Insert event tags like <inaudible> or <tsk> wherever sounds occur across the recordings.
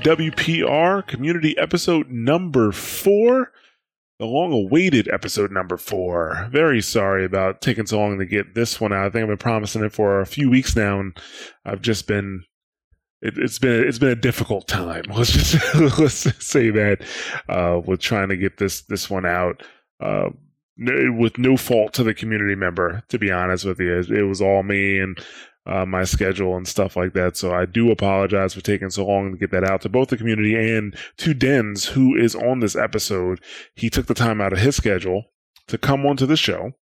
WPR Community Episode number four, the long awaited episode number four. Very sorry about taking so long to get this one out. I think I've been promising it for a few weeks now, and I've just been. It, it's been it's been a difficult time. <laughs> Let's just let's say that uh, with trying to get this this one out. Uh, with no fault to the community member, to be honest with you, it was all me and uh, my schedule and stuff like that. So I do apologize for taking so long to get that out to both the community and to Dens, who is on this episode. He took the time out of his schedule to come onto the show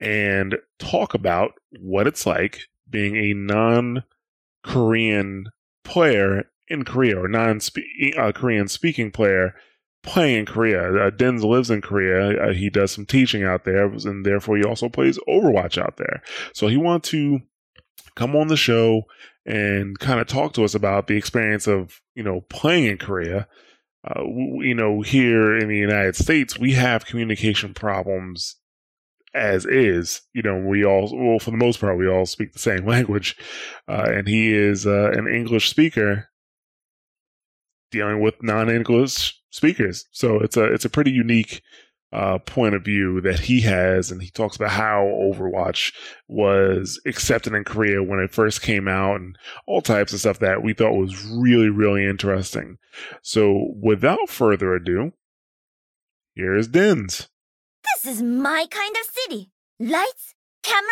and talk about what it's like being a non Korean player in Korea or non uh, Korean speaking player playing in Korea. Uh, Dens lives in Korea. Uh, he does some teaching out there, and therefore he also plays Overwatch out there. So he wanted to come on the show and kind of talk to us about the experience of you know playing in Korea. Uh, you know, here in the United States, we have communication problems as is. You know, we all, well, for the most part, we all speak the same <laughs> language, uh, and he is uh, an English speaker dealing with non-English speakers. So it's a it's a pretty unique uh, point of view that he has, and he talks about how Overwatch was accepted in Korea when it first came out, and all types of stuff that we thought was really, really interesting. So, without further ado, here's Dins. This is my kind of city. Lights, camera,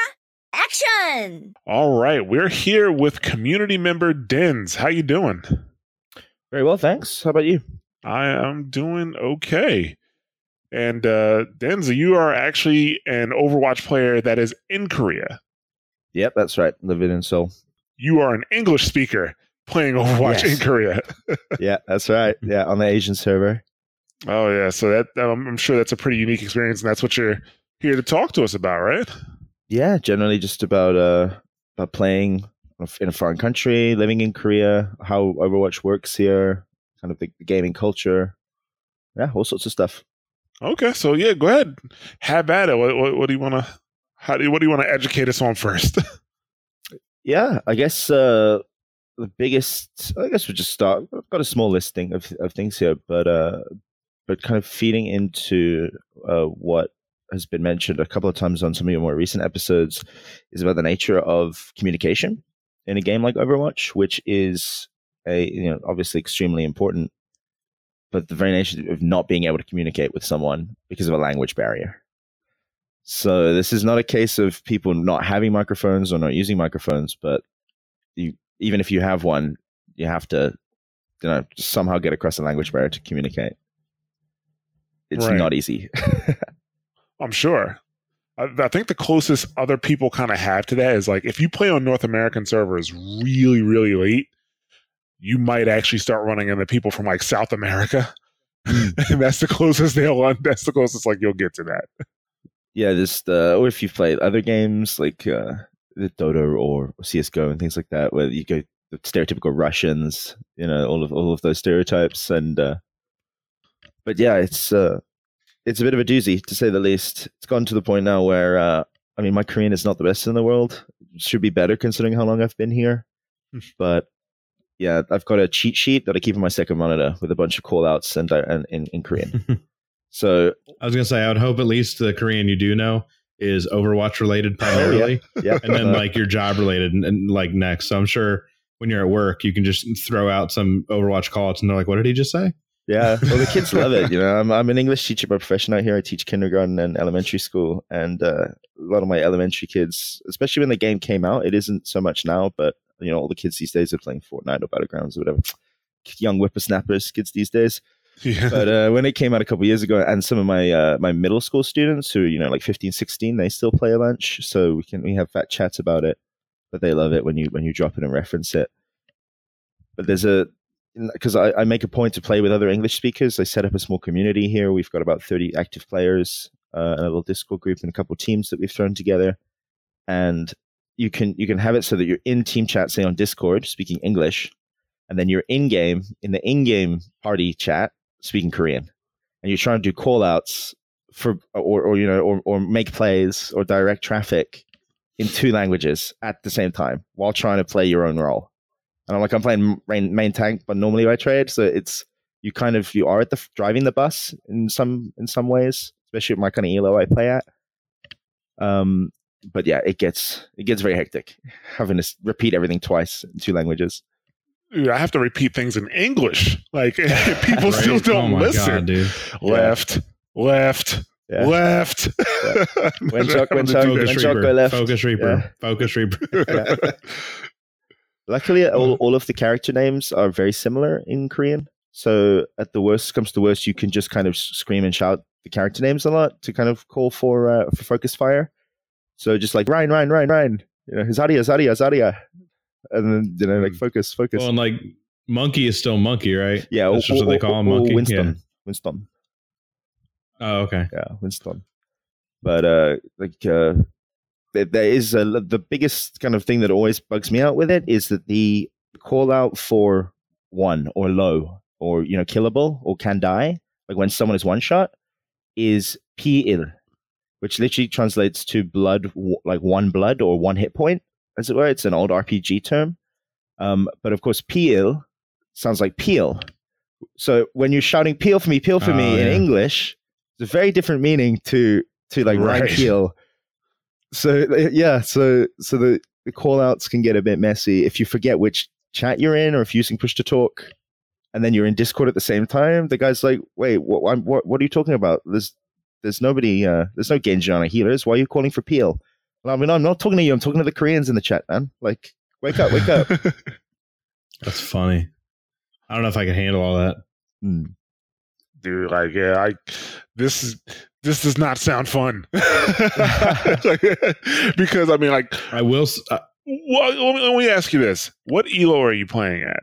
action! All right, we're here with community member Dins. How you doing? Very well, thanks. How about you? I am doing okay. And uh, Denza, you are actually an Overwatch player that is in Korea. Yep, that's right. Living in Seoul. You are an English speaker playing Overwatch Yes. in Korea. <laughs> yeah, that's right. Yeah, on the Asian server. Oh yeah, so that um, I'm sure that's a pretty unique experience, and that's what you're here to talk to us about, right? Yeah, generally just about uh about playing in a foreign country, living in Korea, how Overwatch works here, kind of the, the gaming culture. Yeah, all sorts of stuff. Okay, so yeah, go ahead, have at it. What, what, what do you want to? How do you, what do you want to educate us on first? <laughs> Yeah, I guess uh the biggest I guess we'll just start I've got a small listing of, of things here, but uh but kind of feeding into uh what has been mentioned a couple of times on some of your more recent episodes is about the nature of communication in a game like Overwatch, which is a you know obviously extremely important, but the very nature of not being able to communicate with someone because of a language barrier. So this is not a case of people not having microphones or not using microphones, but you even if you have one, you have to you know somehow get across the language barrier to communicate. It's Right. not easy. <laughs> I'm sure. I, I think the closest other people kind of have to that is like if you play on North American servers really, really late, you might actually start running into people from like South America. <laughs> and that's the closest they'll that's the closest like you'll get to that. yeah, this the or if you've played other games like uh, the Dota or CS:GO and things like that, where you go the stereotypical Russians, you know, all of all of those stereotypes, and uh, but yeah, it's uh, it's a bit of a doozy to say the least. It's gone to the point now where uh, I mean, my Korean is not the best in the world. It should be better considering how long I've been here, but yeah, I've got a cheat sheet that I keep on my second monitor with a bunch of call outs and, and in, in Korean. <laughs> so I was gonna say I would hope at least the Korean you do know is Overwatch related primarily, yeah, and then uh, like your job related and, and like next. So I'm sure when you're at work, you can just throw out some Overwatch calls and they're like, "What did he just say?" Yeah, well, the kids love it. You know, <laughs> I'm I'm an English teacher by profession out here. I teach kindergarten and elementary school, and uh, a lot of my elementary kids, especially when the game came out, it isn't so much now, but You know, all the kids these days are playing Fortnite or Battlegrounds or whatever. Young whippersnappers, kids these days. Yeah. But <laughs> uh, when it came out a couple years ago, and some of my uh, my middle school students who you know like 15, 16, they still play a bunch. So we can we have fat chats about it. But they love it when you when you drop it and reference it. But there's a because I, I make a point to play with other English speakers. I set up a small community here. We've got about 30 active players, uh, a little Discord group, and a couple teams that we've thrown together. And you can you can have it so that you're in team chat, say on Discord, speaking English, and then you're in game in the in game party chat speaking Korean, and you're trying to do call outs for or or you know or or make plays or direct traffic in two languages at the same time while trying to play your own role. And I'm like, I'm playing main, main tank, but normally I trade, so it's you kind of you are at the driving the bus in some in some ways, especially at my kind of elo I play at. Um, but yeah, it gets it gets very hectic having to repeat everything twice in two languages. Dude, I have to repeat things in English. Like <laughs> people Right? still don't oh listen. God, dude. Left, left, Yeah. left. <laughs> When Chuck- when Chuck- Focus when Chuck Reaper. go left. Focus Reaper. Yeah. Focus Reaper. <laughs> Luckily, all, all of the character names are very similar in Korean. So at the worst comes to worst, you can just kind of scream and shout the character names a lot to kind of call for uh, for focus fire. So just like Rein, Rein, Rein, Rein, you know, Zarya, Zarya, Zarya, and then you know, like focus, focus. well, and like monkey is still monkey, right? yeah, That's just what they call him, monkey. Winston, Winston, Oh, okay. yeah, Winston. But uh, like uh, there, there is a, the biggest kind of thing that always bugs me out with it is that the call out for one or low or you know killable or can die, like when someone is one shot, is PIL, which literally translates to blood, like one blood or one hit point, as it were. It's an old RPG term. Um, but of course, peel sounds like peel. So when you're shouting "peel for me, peel for Oh, me" in. English, it's a very different meaning to to like Right. Peel. So uh, yeah, so so the the call outs can get a bit messy if you forget which chat you're in or if you're using push to talk and then you're in discord at the same time the guy's like wait what what, what, what are you talking about there's there's nobody uh there's no genji on a healers why are you calling for peel and i mean i'm not talking to you i'm talking to the koreans in the chat man like wake up wake up <laughs> That's funny. I don't know if I can handle all that. Hmm. Dude, like, yeah, I this is this does not sound fun. <laughs> because I mean, like, I will. Uh, well, let me, let me ask you this: What elo are you playing at?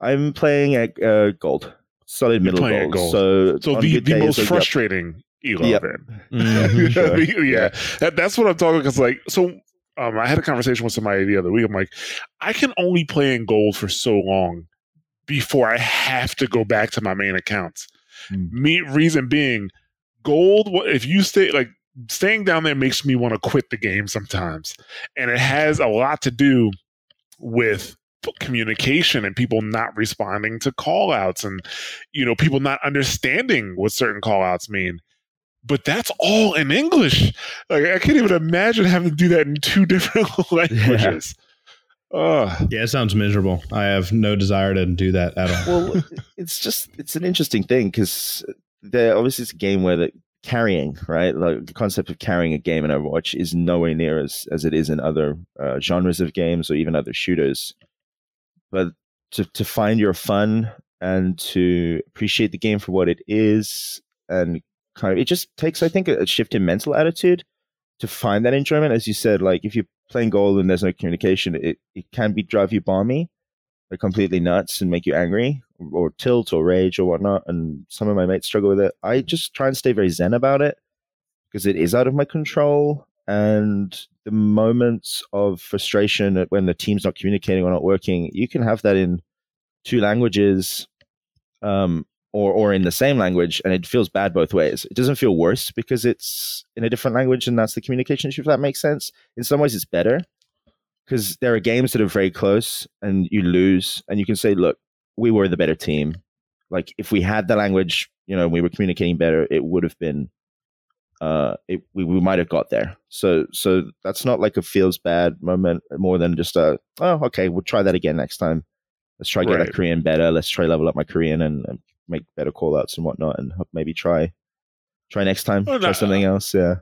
i'm playing at uh, gold solid You're middle gold. gold. so So the, the most I get- frustrating elo Yep. then. <laughs> mhm. <laughs> Sure. yeah, That, that's what I'm talking because, like, so um, I had a conversation with somebody the other week. I'm like, I can only play in gold for so long before I have to go back to my main accounts. Hmm. Me, reason being, gold. If you stay like staying down there makes me want to quit the game sometimes, and it has a lot to do with communication and people not responding to call outs and you know people not understanding what certain call outs mean but that's all in english like i can't even imagine having to do that in two <laughs> different languages Ugh. yeah, it sounds miserable. I have no desire to do that at all. well <laughs> it's just it's an interesting thing because there obviously it's a game where the carrying right like the concept of carrying a game in overwatch is nowhere near as as it is in other uh, genres of games or even other shooters but to to find your fun and to appreciate the game for what it is and kind of it just takes i think a, shift in mental attitude to find that enjoyment as you said like if you're playing gold and there's no communication it, it can be drive you balmy like completely nuts and make you angry or tilt or rage or whatnot. And some of my mates struggle with it. I just try and stay very zen about it because it is out of my control. And the moments of frustration when the team's not communicating or not working, you can have that in two languages um, or, or in the same language, and it feels bad both ways. It doesn't feel worse because it's in a different language and that's the communication issue, if that makes sense. In some ways, it's better because there are games that are very close and you lose and you can say look we were the better team like if we had the language you know we were communicating better it would have been uh it, we, we might have got there so so that's not like a feels bad moment more than just a oh okay we'll try that again next time let's try get Right. that korean better let's try level up my korean and, and make better call outs and whatnot and maybe try try next time Oh, try no, something else yeah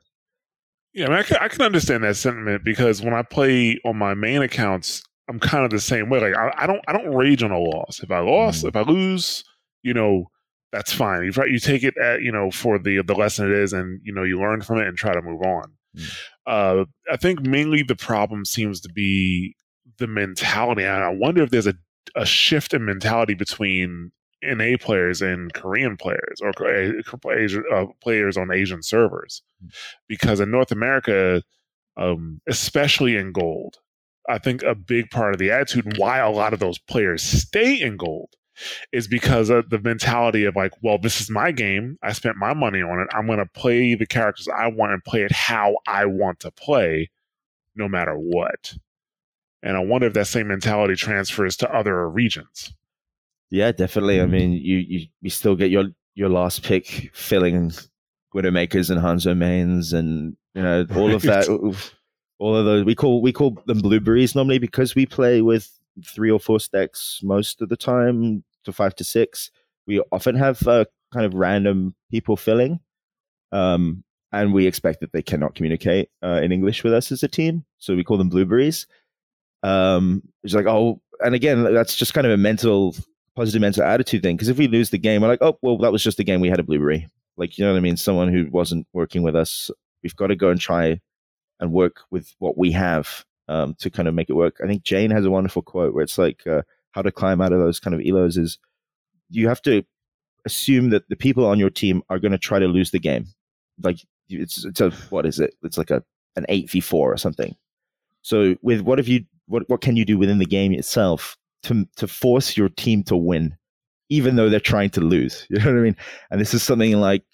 Yeah, I, mean, I, can, I can understand that sentiment because when I play on my main accounts, I'm kind of the same way. Like I, I don't I don't rage on a loss. If I lost, Mm. if I lose, you know, that's fine. You you take it at you know for the the lesson it is, and you know you learn from it and try to move on. Mm. Uh, I think mainly the problem seems to be the mentality. And I wonder if there's a a shift in mentality between NA players and Korean players or uh, Asian, uh, players on Asian servers, because in North America, um, especially in gold, I think a big part of the attitude and why a lot of those players stay in gold is because of the mentality of like, well, this is my game. I spent my money on it. I'm going to play the characters I want and play it how I want to play, no matter what. And I wonder if that same mentality transfers to other regions. Yeah, definitely. I mean, you you, you still get your your last pick filling Widowmakers and Hanzo mains and you know <laughs> all of that. All of those we call we call them blueberries normally because we play with three or four stacks most of the time to five to six. We often have uh, kind of random people filling, um, and we expect that they cannot communicate uh, in English with us as a team, so we call them blueberries. Um, it's like oh, and again, that's just kind of a mental positive mental attitude thing. Because if we lose the game, we're like, oh, well, that was just a game. We had a blueberry. Like, you know what I mean? Someone who wasn't working with us. We've got to go and try and work with what we have um, to kind of make it work. I think Jane has a wonderful quote where it's like, uh, how to climb out of those kind of elos is you have to assume that the people on your team are going to try to lose the game. Like, it's, it's a, what is it? It's like a, an 8v4 or something. So with what have you, what, what can you do within the game itself to to force your team to win, even though they're trying to lose. <laughs> You know what I mean? And this is something like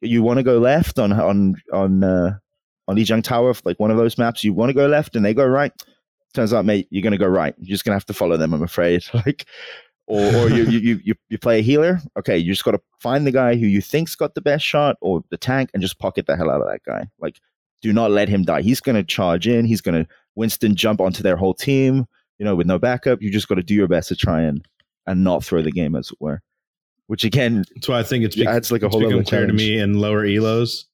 you want to go left on on on uh, on Lijiang Tower, like one of those maps. You want to go left and they go right. Turns out, mate, you're to go right. You're just to have to follow them. I'm afraid. <laughs> Like, or or you you you you play a healer. Okay, you just got to find the guy who you think's got the best shot or the tank and just pocket the hell out of that guy. Like, do not let him die. He's to charge in. He's to Winston jump onto their whole team you know, with no backup, you just got to do your best to try and and not throw the game, as it were. Which again, That's why I think it's, Yeah, bec- it's like a whole become other clear to me in lower elos.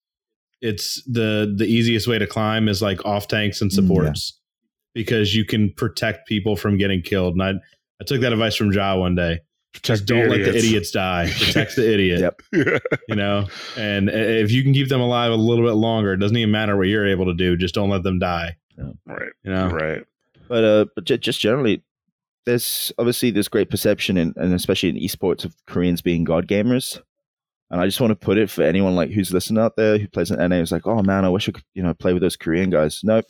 It's the the easiest way to climb is like off tanks and Mm, yeah. supports because you can protect people from getting killed. And I I took that advice from Ja one day. Just don't let the idiots die. Protect the <laughs> idiot. Yep. You know, and if you can keep them alive a little bit longer, it doesn't even matter what you're able to do. Just don't let them die. right. You know, Right. But uh, but ju- just generally, there's obviously this great perception, in, and especially in esports, of Koreans being god gamers. And I just want to put it for anyone like who's listening out there who plays an NA, who's like, oh man, I wish I could, you know, play with those Korean guys. Nope.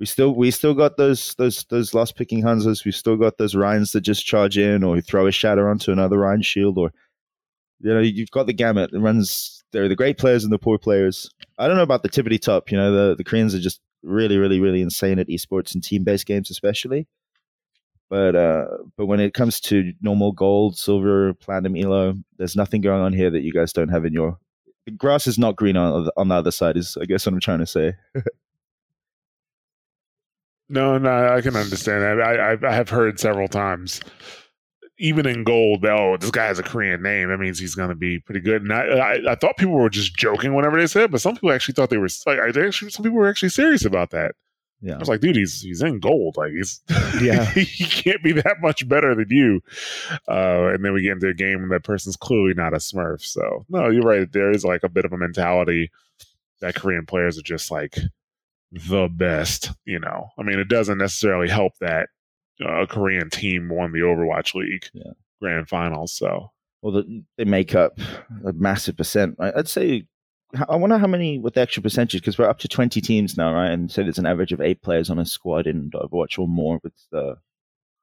We still we still got those those those last picking Hanzos. We've still got those Reins that just charge in or throw a shatter onto another Rein shield or you know, you've got the gamut. It runs they're the great players and the poor players. I don't know about the tippity top, you know, the, the Koreans are just really, really, really insane at esports and team based games especially. But uh but when it comes to normal gold, silver, platinum, elo, there's nothing going on here that you guys don't have in your the grass is not green on on the other side is I guess what I'm trying to say. <laughs> No, no, I can understand that. I, I, I have heard several times, even in gold, oh, this guy has a Korean name. That means he's going to be pretty good. And I, I, I thought people were just joking whenever they said, but some people actually thought they were like, I actually, some people were actually serious about that. Yeah. I was like, dude, he's he's in gold. Like he's Yeah. <laughs> he can't be that much better than you. Uh, and then we get into a game and that person's clearly not a Smurf. So no, you're right. There is like a bit of a mentality that Korean players are just like the best. You know, I mean, it doesn't necessarily help that a Korean team won the Overwatch League Yeah. grand finals. So Well, the, they make up a massive percent. I- I'd say, I wonder how many with the extra percentage because we're up to 20 teams now, right? And so there's an average of eight players on a squad in Overwatch or more with the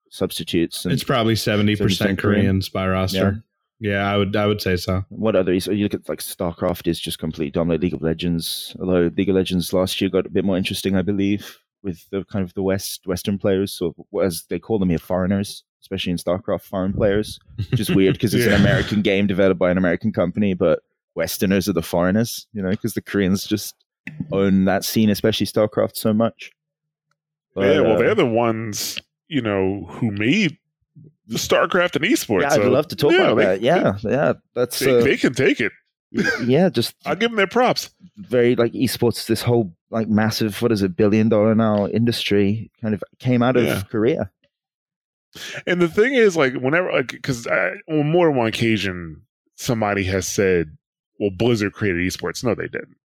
substitutes. And it's probably seventy 70% Korean. Koreans by roster. Yeah. I would I would say so. what other? So you look at like StarCraft is just complete dominate League of Legends. Although League of Legends last year got a bit more interesting, I believe, with the kind of the West Western players, so as they call them here, foreigners, especially in StarCraft, foreign players. Which is weird because it's <laughs> Yeah. an American game developed by an American company, but Westerners are the foreigners, you know, because the Koreans just own that scene, especially StarCraft, so much. But, yeah, well, uh, they're the ones you know who made the StarCraft and esports. yeah, I'd so, love to talk yeah, about they- that. Yeah, yeah, that's They, uh, they can take it. <laughs> yeah, just I'll give them their props. very like esports. This whole like massive, what is it, billion dollar now industry kind of came out of Yeah. Korea. And the thing is, like, whenever, like, because on more than one occasion, somebody has said, "Well, Blizzard created esports." No, they didn't.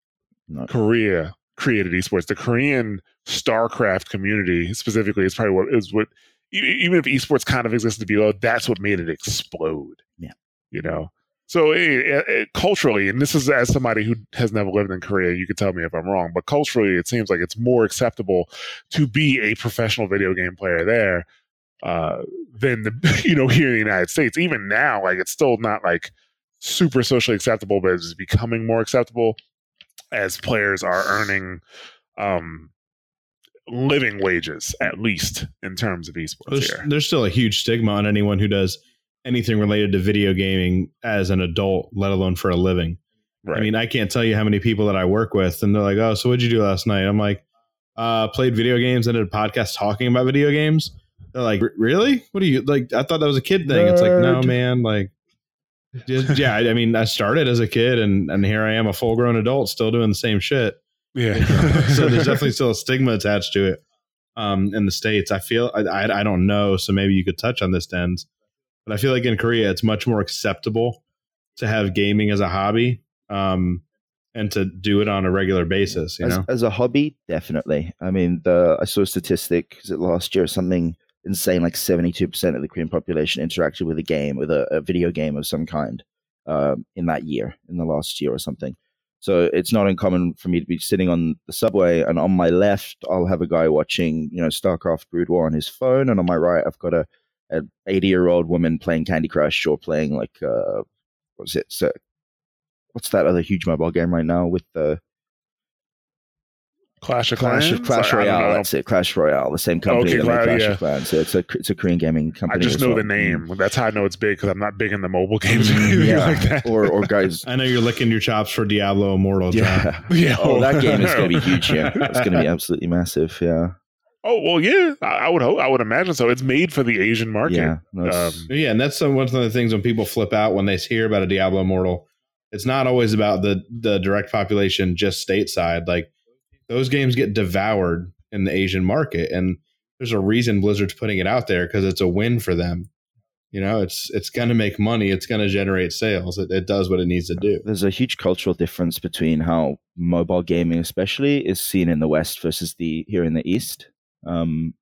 No. Korea created esports. The Korean StarCraft community, specifically, is probably what is what. Even if esports kind of existed below, that's what made it explode. Yeah. you know. So it, it, culturally, and this is as somebody who has never lived in Korea, you can tell me if I'm wrong, but culturally, it seems like it's more acceptable to be a professional video game player there uh, than the <laughs> you know here in the United States. Even now, like it's still not like super socially acceptable, but it's becoming more acceptable as players are earning um, living wages, at least in terms of esports There's, here. there's still a huge stigma on anyone who does anything related to video gaming as an adult, let alone for a living. Right. I mean, I can't tell you how many people that I work with, and they're like, "Oh, so what'd you do last night?" I'm like, uh, "Played video games and did a podcast talking about video games." They're like, "Really? What do you like?" I thought that was a kid thing. It's like, no, man. Like, just, yeah. I I mean, I started as a kid, and and here I am, a full grown adult, still doing the same shit. yeah. <laughs> so there's <laughs> definitely still a stigma attached to it um, in the states. I feel I, I I don't know, so maybe you could touch on this, Dens. But I feel like in Korea, it's much more acceptable to have gaming as a hobby um, and to do it on a regular basis. You as, know, as a hobby, definitely. I mean, the I saw a statistic is it last year or something insane, like seventy-two percent of the Korean population interacted with a game, with a, a video game of some kind, um, in that year, in the last year or something. So it's not uncommon for me to be sitting on the subway, and on my left, I'll have a guy watching, you know, StarCraft Brood War on his phone, and on my right, I've got a an eighty-year-old woman playing Candy Crush or playing like uh, what's it? So, what's that other huge mobile game right now with the Clash of Clash Clans? of Clash I- I don't Royale. That's it. Clash Royale, the same company Okay, that made Cla- Clash yeah. of Clans. So it's a it's a Korean gaming company. I just know well. the name. That's how I know it's big because I'm not big in the mobile <laughs> games or anything yeah, like that. or or guys. I know you're licking your chops for Diablo Immortal. John. Yeah. <laughs> yeah. Oh, that game is going to be huge here. It's going to be <laughs> absolutely massive. Yeah. Oh well, yeah. I, I would hope. I would imagine so. It's made for the Asian market. Yeah. Um, Yeah, and that's some, one of the things when people flip out when they hear about a Diablo Immortal. It's not always about the the direct population just stateside. Like those games get devoured in the Asian market, and there's a reason Blizzard's putting it out there because it's a win for them. You know, it's it's going to make money. It's going to generate sales. It, it does what it needs to do. there's a huge cultural difference between how mobile gaming, especially, is seen in the West versus the here in the East. Um,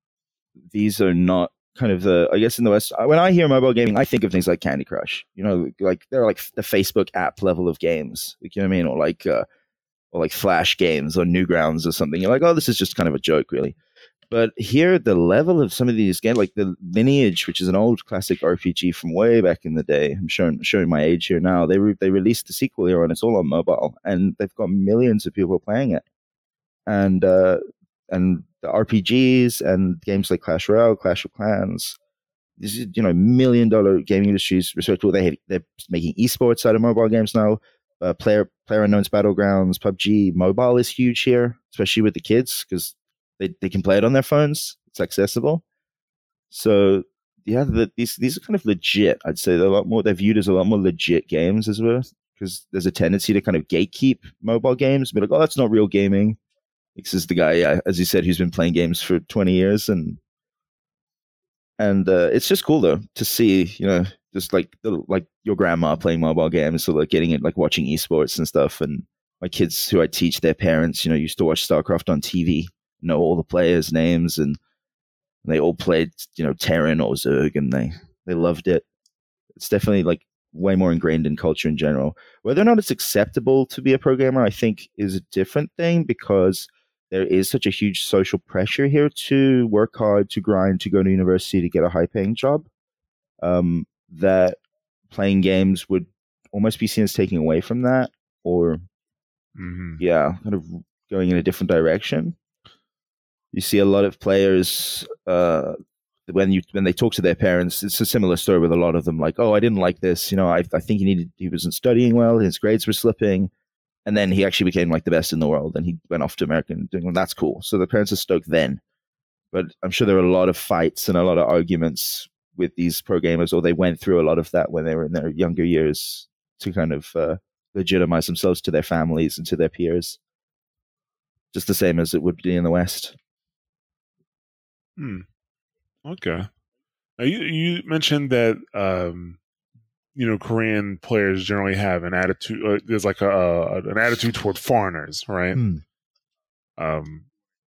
these are not kind of the I guess in the West. When I hear mobile gaming, I think of things like Candy Crush. You know, like they're like the Facebook app level of games. Like, you know what I mean, or like uh, or like Flash games or Newgrounds or something. You're like, oh, this is just kind of a joke, really. But here, the level of some of these games, like the Lineage, which is an old classic RPG from way back in the day. I'm showing showing my age here now. They re- they released the sequel here, and it's all on mobile, and they've got millions of people playing it. And uh, and the RPGs and games like Clash Royale, Clash of Clans, this is you know million dollar gaming industries respectable. They have, they're making esports out of mobile games now. Uh, player player unknown's battlegrounds, PUBG, mobile is huge here, especially with the kids because they, they can play it on their phones. It's accessible. So yeah, the, these these are kind of legit. I'd say they're a lot more. They're viewed as a lot more legit games as well because there's a tendency to kind of gatekeep mobile games. Be like, oh, that's not real gaming. This is the guy, as you said, who's been playing games for 20 years, and and uh, it's just cool though to see, you know, just like like your grandma playing mobile games, or like getting it, like watching esports and stuff. And my kids, who I teach, their parents, you know, used to watch StarCraft on TV, know all the players' names, and they all played, you know, Terran or Zerg, and they they loved it. It's definitely like way more ingrained in culture in general. Whether or not it's acceptable to be a programmer, I think, is a different thing because there is such a huge social pressure here to work hard, to grind, to go to university, to get a high paying job. Um, that playing games would almost be seen as taking away from that, or mhm. yeah, kind of going in a different direction. You see a lot of players uh, when you when they talk to their parents. It's a similar story with a lot of them. Like, oh, I didn't like this. You know, I I think he needed he wasn't studying well. His grades were slipping, and then he actually became like the best in the world. And he went off to America and doing that's cool. So the parents are stoked then. But I'm sure there are a lot of fights and a lot of arguments with these pro gamers, or they went through a lot of that when they were in their younger years to kind of uh, legitimize themselves to their families and to their peers. Just the same as it would be in the West. Hmm. Okay. Now, you you mentioned that um, you know Korean players generally have an attitude. Uh, there's like a, a an attitude toward foreigners, right? Hmm. Um,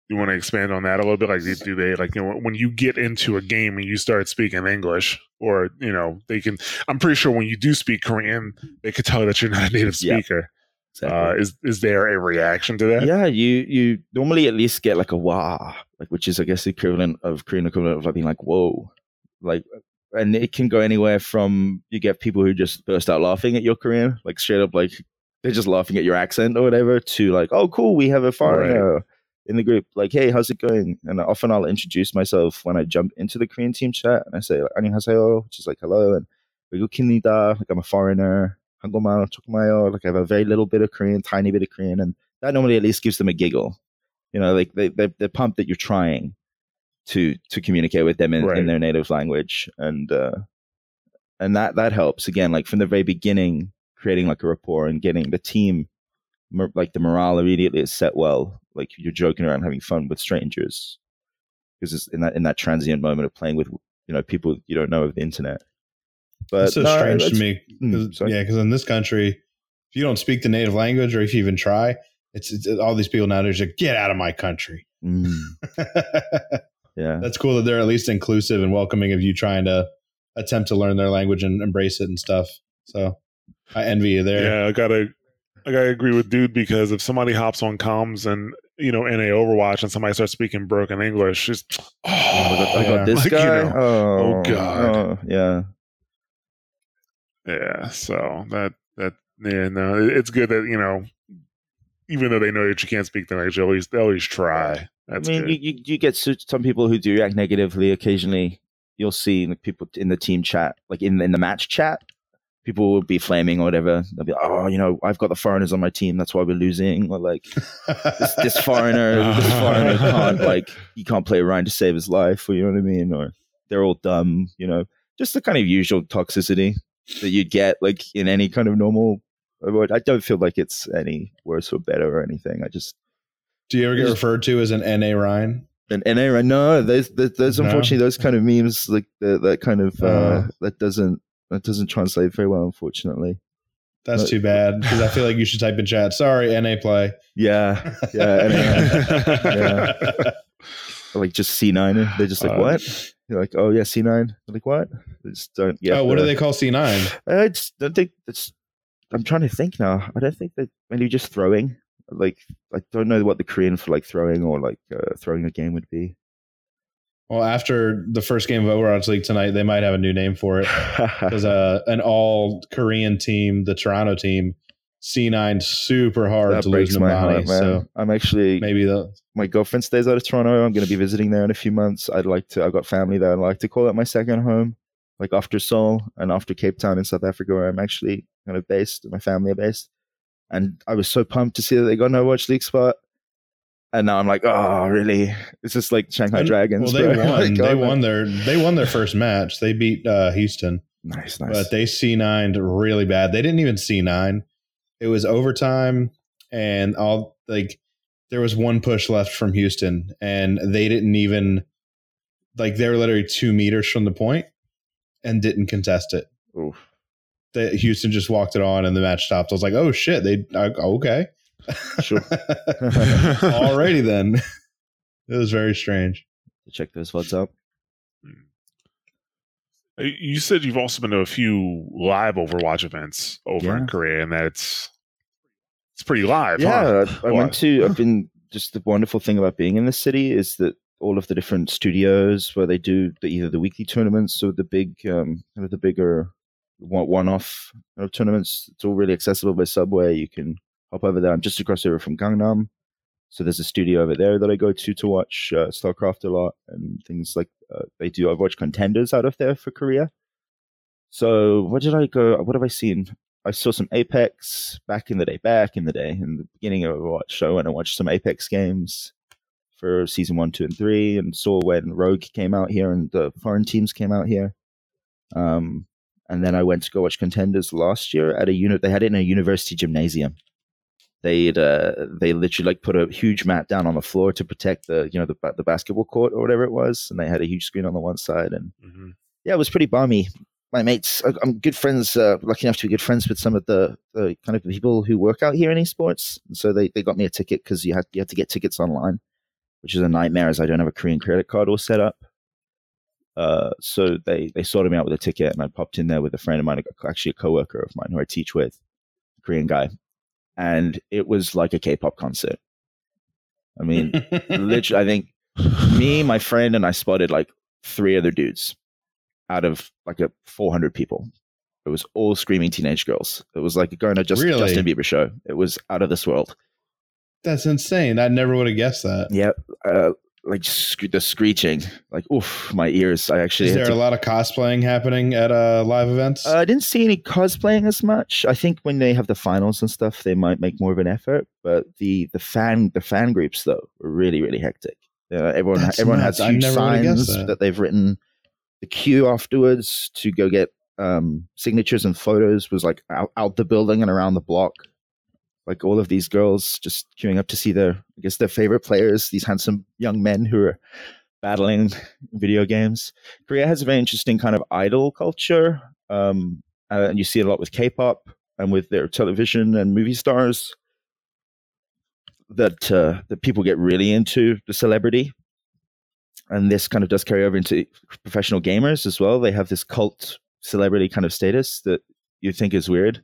you want to expand on that a little bit? Like, do- they like you know when you get into a game and you start speaking English, or you know they can? I'm pretty sure when you do speak Korean, they could tell that you're not a native Yeah. speaker. Exactly. Uh, is is there a reaction to that? yeah, you you normally at least get like a wah, like which is I guess the equivalent of Korean equivalent of like being like whoa, like, and it can go anywhere from you get people who just burst out laughing at your Korean, like straight up like they're just laughing at your accent or whatever, to like oh cool, we have a foreigner in the group, like hey how's it going? And often I'll introduce myself when I jump into the Korean team chat and I say like, 안녕하세요, which is like hello, and 외국인이다, like I'm a foreigner. 한국말 조금만요. Like I have a very little bit of Korean, tiny bit of Korean, and that normally at least gives them a giggle. You know, like they they they're pumped that you're trying to to communicate with them in, Right. in their native language, and uh, and that that helps again. Like from the very beginning, creating like a rapport and getting the team, like the morale immediately is set well. Like you're joking around, having fun with strangers, because it's in that in that transient moment of playing with you know people you don't know of the internet. But It's so no, strange to me. Mm, 'cause- yeah, because in this country, if you don't speak the native language or if you even try, it's, it's all these people now. They're just like, get out of my country. Mm, <laughs> yeah. That's cool that they're at least inclusive and welcoming of you trying to attempt to learn their language and embrace it and stuff. So I envy you there. Yeah, I gotta, I gotta agree with dude because if somebody hops on comms and you know NA Overwatch and somebody starts speaking broken English, just <tsk> oh, Oh, I got, yeah. this like, you guy. know, oh, oh, oh God. oh, yeah. yeah. So that that yeah, no, it's good that you know, even though they know that you can't speak the language, at least they'll at least try. That's I mean, you, you, you get some people who do react negatively occasionally. You'll see like, people in the team chat, like in, in the match chat, people will be flaming or whatever. They'll be, oh, you know, I've got the foreigners on my team. That's why we're losing. Or like, this, this foreigner, <laughs> this foreigner can't like he can't play around to save his life, or you know what I mean, or they're all dumb, you know, just the kind of usual toxicity that you'd get like in any kind of normal. I don't feel like it's any worse or better or anything. I just Do you ever get referred to as an NA Rein? and and Aaron, no, there's there's, there's No? unfortunately those kind of memes like that that kind of uh, Uh. that doesn't that doesn't translate very well, unfortunately. That's But- too bad because I feel like you should type in chat. Sorry, NA play. Yeah, yeah, NA. <laughs> like just C nine. They're just like Uh, what? You're like, oh yeah, C nine. Like what? They just don't Yeah. oh, what do the- they call C9? I just don't think that's. I'm trying to think now. I don't think that maybe just throwing. Like I don't know what the Korean for like throwing or like uh, throwing a game would be. Well, after the first game of Overwatch League tonight, they might have a new name for it. <laughs> Because uh, an all Korean team, the Toronto team, C9 super hard that to lose my Nabani. heart, man. So I'm actually maybe the my girlfriend stays out of Toronto. I'm going to be visiting there in a few months. I'd like to. I've got family there. I'd like to call it my second home, like after Seoul and after Cape Town in South Africa, where I'm actually kind of based. My family are based, and I was so pumped to see that they got an Overwatch League spot. And now I'm like, oh, really? It's just like Shanghai And- Dragons. Well, they bro. <laughs> won. Like, they oh, won their they won their first match. They beat uh, Houston, Nice, nice. but they C9'd really bad. They didn't even C9. It was overtime, and all like there was one push left from Houston, and they didn't even like they were literally two meters from the point and didn't contest it. Oof. That Houston just walked it on and the match stopped. I was like, oh shit, they uh, okay, Sure. <laughs> alrighty then. It was very strange. Check those VODs out. Uh, You said you've also been to a few live Overwatch events over in Korea, and that it's it's pretty live. Yeah, huh? I, I went to. I've been just the wonderful thing about being in the city is that all of the different studios where they do the, either the weekly tournaments or the big, um, kind of the bigger one- one-off know, tournaments. It's all really accessible by subway. You can hop over there. I'm just across the river from Gangnam, so there's a studio over there that I go to to watch uh, StarCraft a lot and things like uh, they do. I've watched contenders out of there for Korea. So what did I go? What have I seen? I saw some Apex back in the day, back in the day, in the beginning of Overwatch and I watched some Apex games for season one, two, and three, and saw when Rogue came out here and the foreign teams came out here. Um, and then I went to go watch Contenders last year at a unit. They had it in a university gymnasium. They'd uh, they literally like put a huge mat down on the floor to protect the you know the the basketball court or whatever it was, and they had a huge screen on the one side, and Mhm. yeah, it was pretty balmy. My mates, I'm good friends, uh, lucky enough to be good friends with some of the, the kind of people who work out here in esports. And so they, they got me a ticket because you had you had to get tickets online, which is a nightmare as I don't have a Korean credit card all set up. Uh, so they they sorted me out with a ticket, and I popped in there with a friend of mine, actually a coworker of mine who I teach with, a Korean guy, and it was like a K-pop concert. I mean, literally, I think me, my friend, and I spotted like three other dudes out of like a 400 people. It was all screaming teenage girls. It was like going to just Really? Justin Bieber show. It was out of this world. That's insane. I never would have guessed that. Yeah, uh, like sc- the screeching, like oof, my ears. I actually Is there to- a lot of cosplaying happening at uh, live events? Uh, I didn't see any cosplaying as much. I think when they have the finals and stuff, they might make more of an effort. But the the fan the fan groups though were really really hectic. Uh, everyone That's everyone nuts. has huge never would've guessed signs that. that. they've written. The queue afterwards to go get um, signatures and photos was like out, out the building and around the block. Like all of these girls just queuing up to see their, I guess, their favorite players. These handsome young men who are battling video games. Korea has a very interesting kind of idol culture, um, and you see it a lot with K-pop and with their television and movie stars. That uh, that people get really into the celebrity, and this kind of does carry over into professional gamers as well. They have this cult celebrity kind of status that you think is weird.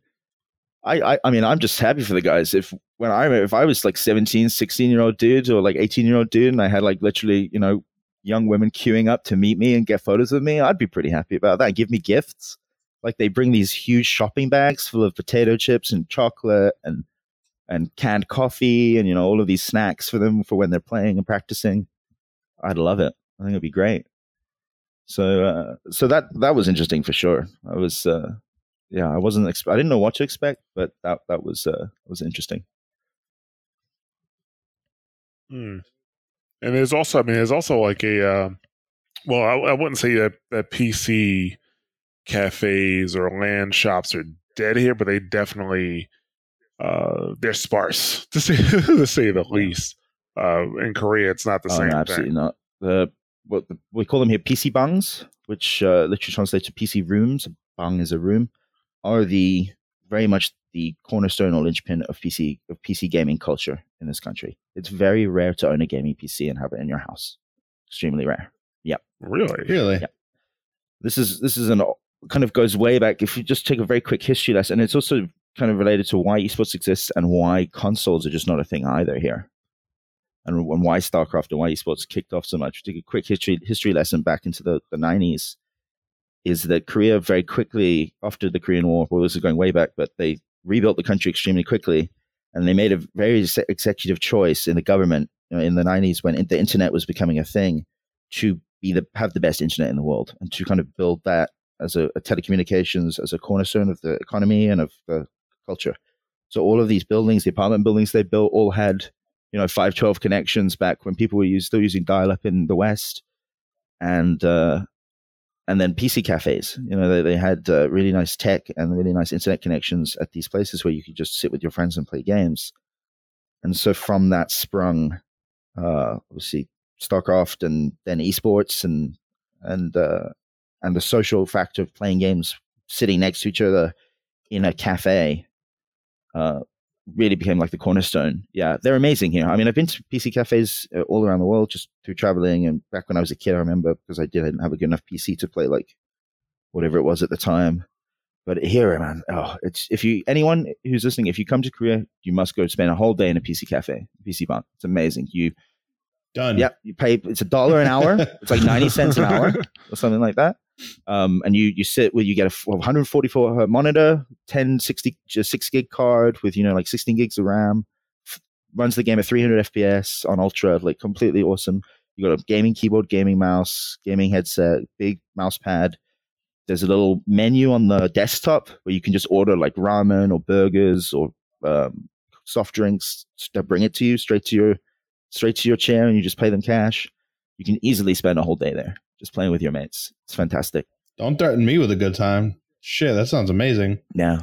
I, I, I mean, I'm just happy for the guys. If when I if I was like 17, 16 year old dude or like 18 year old dude, and I had like literally, you know, young women queuing up to meet me and get photos of me, I'd be pretty happy about that. Give me gifts. Like they bring these huge shopping bags full of potato chips and chocolate and and canned coffee and you know all of these snacks for them for when they're playing and practicing. I'd love it. I think it'd be great. So uh, so that that was interesting for sure. I was uh, yeah, I wasn't exp- I didn't know what to expect, but that that was uh, was interesting. Hmm. And there's also, I mean, there's also like a, uh, well, I, I wouldn't say that, that PC cafes or LAN shops are dead here, but they definitely, uh, they're sparse <laughs> to say to say the least. Uh, in Korea, it's not the Oh, same no, absolutely thing. not. The what the, we call them here PC bangs, which uh, literally translates to PC rooms. A bang is a room. Are the very much the cornerstone or linchpin of PC of PC gaming culture in this country. It's very rare to own a gaming PC and have it in your house. Extremely rare. Yep. Really? really? Yeah. This is this is an kind of goes way back. If you just take a very quick history lesson, it's also kind of related to why esports exists and why consoles are just not a thing either here, and, and why StarCraft and why esports kicked off so much. Take a quick history history lesson back into the the nineties. Is that Korea very quickly after the Korean War? Well, this is going way back, but they rebuilt the country extremely quickly, and they made a very executive choice in the government you know, in the nineties when the internet was becoming a thing to be the have the best internet in the world and to kind of build that as a, a telecommunications as a cornerstone of the economy and of the culture. So all of these buildings, the apartment buildings they built, all had you know five twelve connections back when people were use, still using dial up in the West, and uh, and then PC cafes. You know they, they had uh, really nice tech and really nice internet connections at these places where you could just sit with your friends and play games. And so from that sprung, uh, obviously StarCraft and then esports and and uh, and the social factor of playing games sitting next to each other in a cafe uh, really became like the cornerstone. Yeah, they're amazing here. I mean, I've been to PC cafes uh, all around the world just through traveling. And back when I was a kid, I remember because I didn't have a good enough PC to play like whatever it was at the time. But here, man, oh, it's if you anyone who's listening, if you come to Korea, you must go spend a whole day in a PC cafe, PC bar. It's amazing. You Done. Yep, you pay. It's a dollar an hour. it's like ninety cents an hour <laughs> or something like that. Um, and you you sit with you get a 144 hertz monitor, 10 60 just six gig card with you know like 16 gigs of RAM. F- runs the game at 300 FPS on ultra, like completely awesome. You got a gaming keyboard, gaming mouse, gaming headset, big mouse pad. There's a little menu on the desktop where you can just order like ramen or burgers or um, soft drinks. They'll bring it to you straight to your straight to your chair, and you just pay them cash. You can easily spend a whole day there just playing with your mates. It's fantastic. Don't threaten me with a good time. Shit, that sounds amazing. Yeah,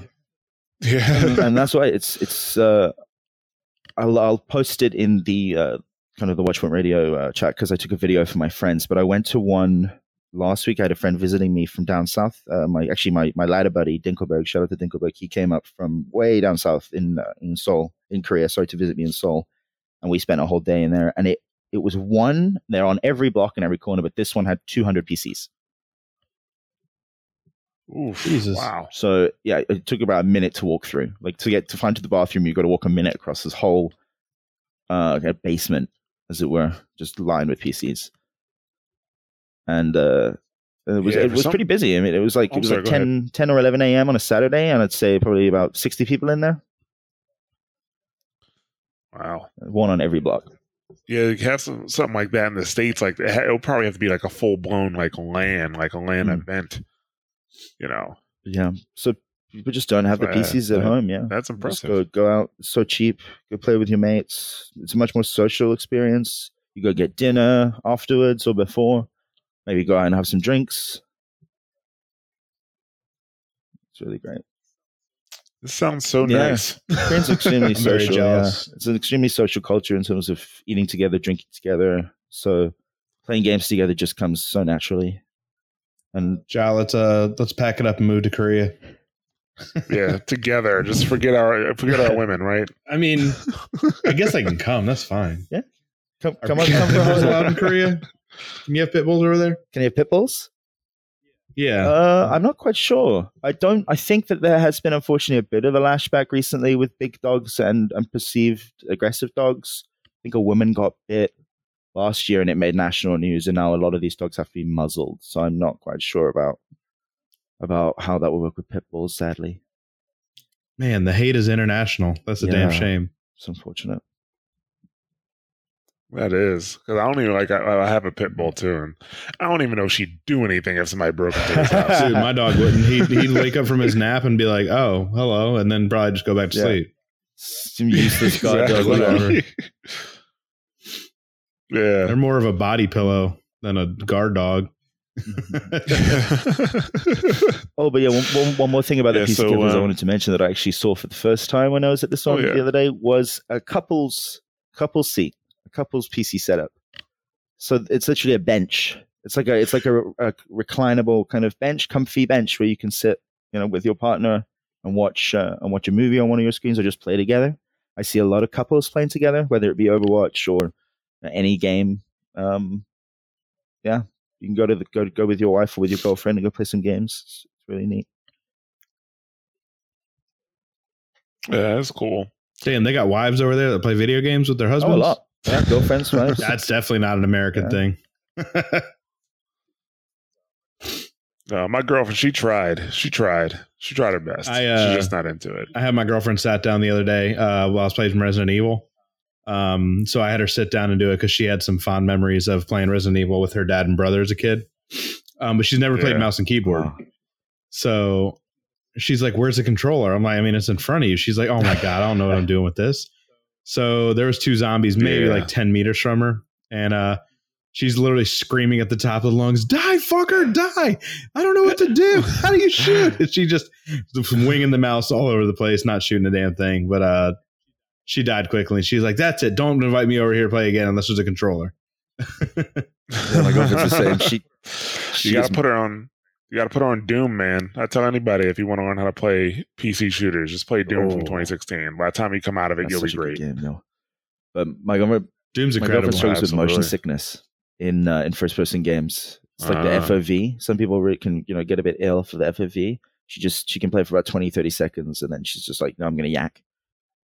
Yeah. and that's <laughs> why it's it's. Uh, I'll I'll post it in the uh, kind of the Watchpoint Radio uh, chat because I took a video for my friends. But I went to one last week I had a friend visiting me from down south. Uh, my actually my my ladder buddy Dinkelberg. Shout out to Dinkelberg. He came up from way down south in uh, in Seoul in Korea. Sorry to visit me in Seoul, and we spent a whole day in there. And it it was one. They're on every block and every corner, but this one had 200 PCs. Oof, Jesus. Wow. So yeah, it took about a minute to walk through. Like to get to find to the bathroom, you've got to walk a minute across this whole uh basement, as it were, just lined with PCs. And uh it was Yeah, it was some- pretty busy. I mean, it was like Oh, it was sorry, like go 10, 10 or eleven a.m. on a Saturday, and I'd say probably about sixty people in there, Wow. one on every block. Yeah, you have some, something like that in the states. Like it'll probably have to be like a full blown like LAN, like a LAN Mm. event. You know, Yeah, so people just don't have the PCs at home. Yeah, that's impressive. go go out. It's so cheap. Go play with your mates. It's a much more social experience. You go get dinner afterwards or before. Maybe go out and have some drinks. It's really great. This sounds so Yeah. nice. <laughs> Koreans extremely I'm very social. Yeah. It's an extremely social culture in terms of eating together, drinking together. So playing games together just comes so naturally. And Ja, let's uh let's pack it up and move to Korea. yeah, <laughs> together. Just forget our forget our women, right? I mean, <laughs> I guess I can come. That's fine. Yeah, come, Are come on, pit come bulls on. allowed in Korea? Can you have pit bulls over there? Can you have pit bulls? Yeah. Uh, I'm not quite sure. I don't. I think that there has been, unfortunately, a bit of a lashback recently with big dogs and, and perceived aggressive dogs. I think a woman got bit last year, and it made national news. And now a lot of these dogs have to be muzzled. So I'm not quite sure about about how that will work with pit bulls. Sadly, Man, the hate is international. That's a damn shame. it's unfortunate. That is because I don't even like. I, I have a pit bull too, and I don't even know if she'd do anything if somebody broke into his house. Dude, my dog wouldn't. He'd, he'd wake up from his nap and be like, "Oh, hello," and then probably just go back to Yeah. sleep. Some useless guard dog. Exactly. whatever. <laughs> They're more of a body pillow than a guard dog. <laughs> Oh, but yeah, one, one, one more thing about the Yeah, PC so, covers I um, wanted to mention that I actually saw for the first time when I was at this Oh, one yeah. the other day was a couple's couple seat, a couple's PC setup. So it's literally a bench. It's like a it's like a, a reclinable kind of bench, comfy bench where you can sit, you know, with your partner and watch uh, and watch a movie on one of your screens or just play together. I see a lot of couples playing together, whether it be Overwatch or any game. Um, yeah, you can go to the go go with your wife or with your girlfriend and go play some games. It's, it's really neat. yeah, that's cool. Damn, they got wives over there that play video games with their Oh, a husbands. lot. Yeah, girlfriends, <laughs> wives. That's definitely not an American Yeah. thing. No, my girlfriend, she tried. She tried. She tried her best. I, uh, She's just not into it. I had my girlfriend sat down the other day uh, while I was playing Resident Evil. Um, so I had her sit down and do it because she had some fond memories of playing Resident Evil with her dad and brother as a kid. Um, but she's never played Yeah. mouse and keyboard. Wow. So she's like, "Where's the controller?" I'm like, "I mean, it's in front of you." She's like, "Oh my <laughs> god, I don't know what I'm doing with this." So there was two zombies, maybe Yeah. like ten meters from her, and uh, she's literally screaming at the top of the lungs, "Die, fucker, die! I don't know what to do. How do you shoot?" And she just winging the mouse all over the place, not shooting a damn thing. But uh, she died quickly. She's like, "That's it. Don't invite me over here to play again unless there's a controller." <laughs> Yeah, my girlfriend's the same. She, <laughs> she you gotta put her on. You got to put on Doom, man. I tell anybody if you want to learn how to play PC shooters, just play Doom from Oh. 2016. By the time you come out of it, that's you'll be such a good great. game, though. But my girlfriend, Doom's my incredible. girlfriend struggles with motion sickness in uh, in first person games. It's like the Ah. FOV. Some people re- can you know get a bit ill for the FOV. She just she can play for about 20, 30 seconds, and then she's just like, no, I'm gonna yak.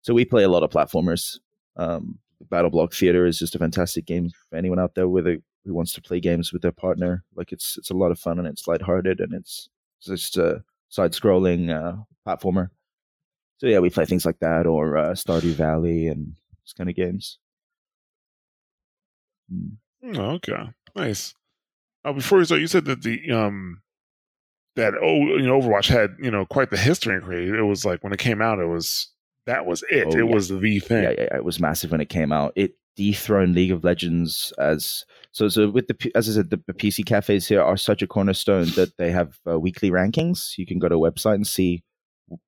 So we play a lot of platformers. Um, BattleBlock Theater is just a fantastic game for anyone out there with a who wants to play games with their partner. Like it's it's a lot of fun and it's lighthearted and it's just a side scrolling uh, platformer. So yeah, we play things like that or uh, Stardew Valley and those kind of games. Mm. Oh, okay, nice. Uh, before you start, you said that the um that oh you know Overwatch had you know quite the history in Korea. It was like when it came out, it was that was it. Oh, it yeah. was the thing. Yeah, yeah, yeah, it was massive when it came out. It dethroned League of Legends as so. So with the as I said, the, the PC cafes here are such a cornerstone that they have uh, weekly rankings. You can go to a website and see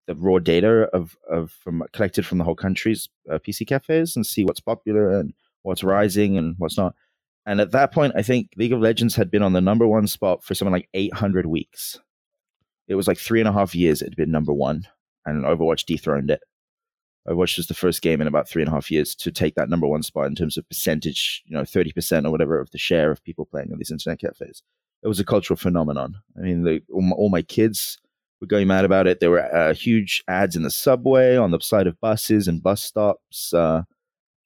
the raw data of of from collected from the whole country's uh, PC cafes and see what's popular and what's rising and what's not. And at that point, I think League of Legends had been on the number one spot for something like 800 weeks. It was like three and a half years it had been number one, and Overwatch dethroned it. Overwatch was the first game in about three and a half years to take that number one spot in terms of percentage, you know, 30% or whatever of the share of people playing in these internet cafes. It was a cultural phenomenon. I mean, the, all, my, all my kids were going mad about it. There were uh, huge ads in the subway, on the side of buses and bus stops. Uh,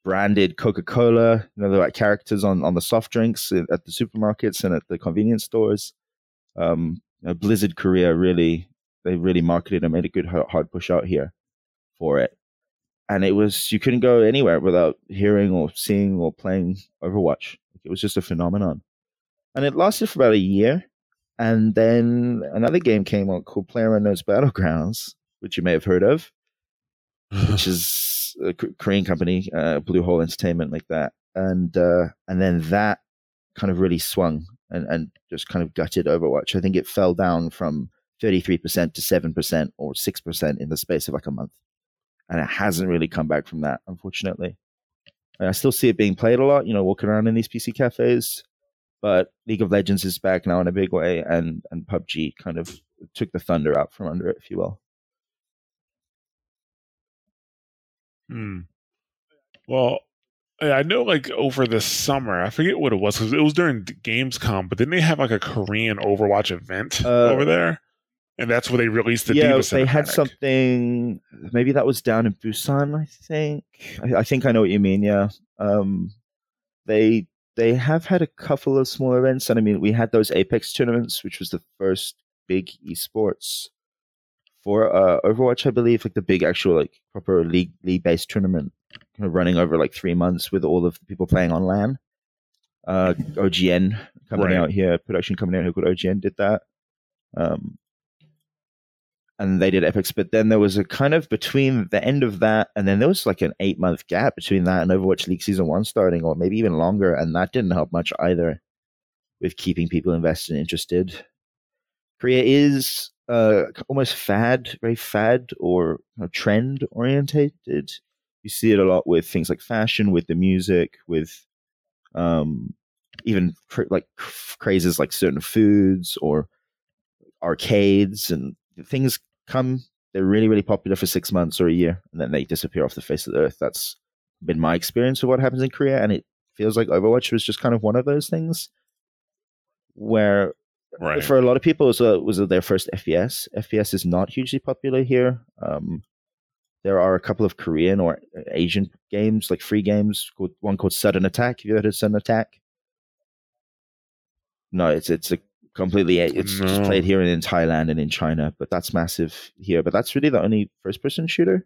branded Coca Cola. You know, there were characters on, on the soft drinks at the supermarkets and at the convenience stores. Um, you know, Blizzard Korea really, they really marketed and made a good hard push out here for it. And it was, you couldn't go anywhere without hearing or seeing or playing Overwatch. It was just a phenomenon. And it lasted for about a year. And then another game came out called PlayerUnknown's Battlegrounds, which you may have heard of, which <laughs> is a Korean company, uh, Bluehole Entertainment, like that, and uh, and then that kind of really swung and and just kind of gutted Overwatch. I think it fell down from thirty three percent to seven percent or six percent in the space of like a month, and it hasn't really come back from that, unfortunately. And I still see it being played a lot, you know, walking around in these PC cafes. But League of Legends is back now in a big way, and and PUBG kind of took the thunder out from under it, if you will. Hmm. Well, I know like over the summer, I forget what it was because it was during Gamescom, but didn't they have like a Korean Overwatch event Uh, over there? And that's where they released the yeah, D.Va they had something. Maybe that was down in Busan. I think. I, I think I know what you mean. Yeah. Um, they they have had a couple of small events, and I mean, we had those Apex tournaments, which was the first big esports for uh, Overwatch, I believe, like the big actual like proper league league based tournament, kind of running over like three months with all of the people playing on LAN. Uh, OGN coming Right. out here, production coming out here called OGN did that. Um, and they did Apex, but then there was a kind of between the end of that and then there was like an eight month gap between that and Overwatch League season one starting, or maybe even longer, and that didn't help much either with keeping people invested and interested. Korea is uh, almost fad, very fad or you know, trend orientated. You see it a lot with things like fashion, with the music, with um, even cr- like cr- crazes like certain foods or arcades and things come. They're really, really popular for six months or a year, and then they disappear off the face of the earth. That's been my experience of what happens in Korea, and it feels like Overwatch was just kind of one of those things where right. for a lot of people, it was, uh was their first FPS. FPS is not hugely popular here. Um, there are a couple of Korean or Asian games, like free games. Called, one called Sudden Attack. Have you heard of Sudden Attack? No, it's it's a completely it's just played here and in Thailand and in China, but that's massive here. But that's really the only first person shooter.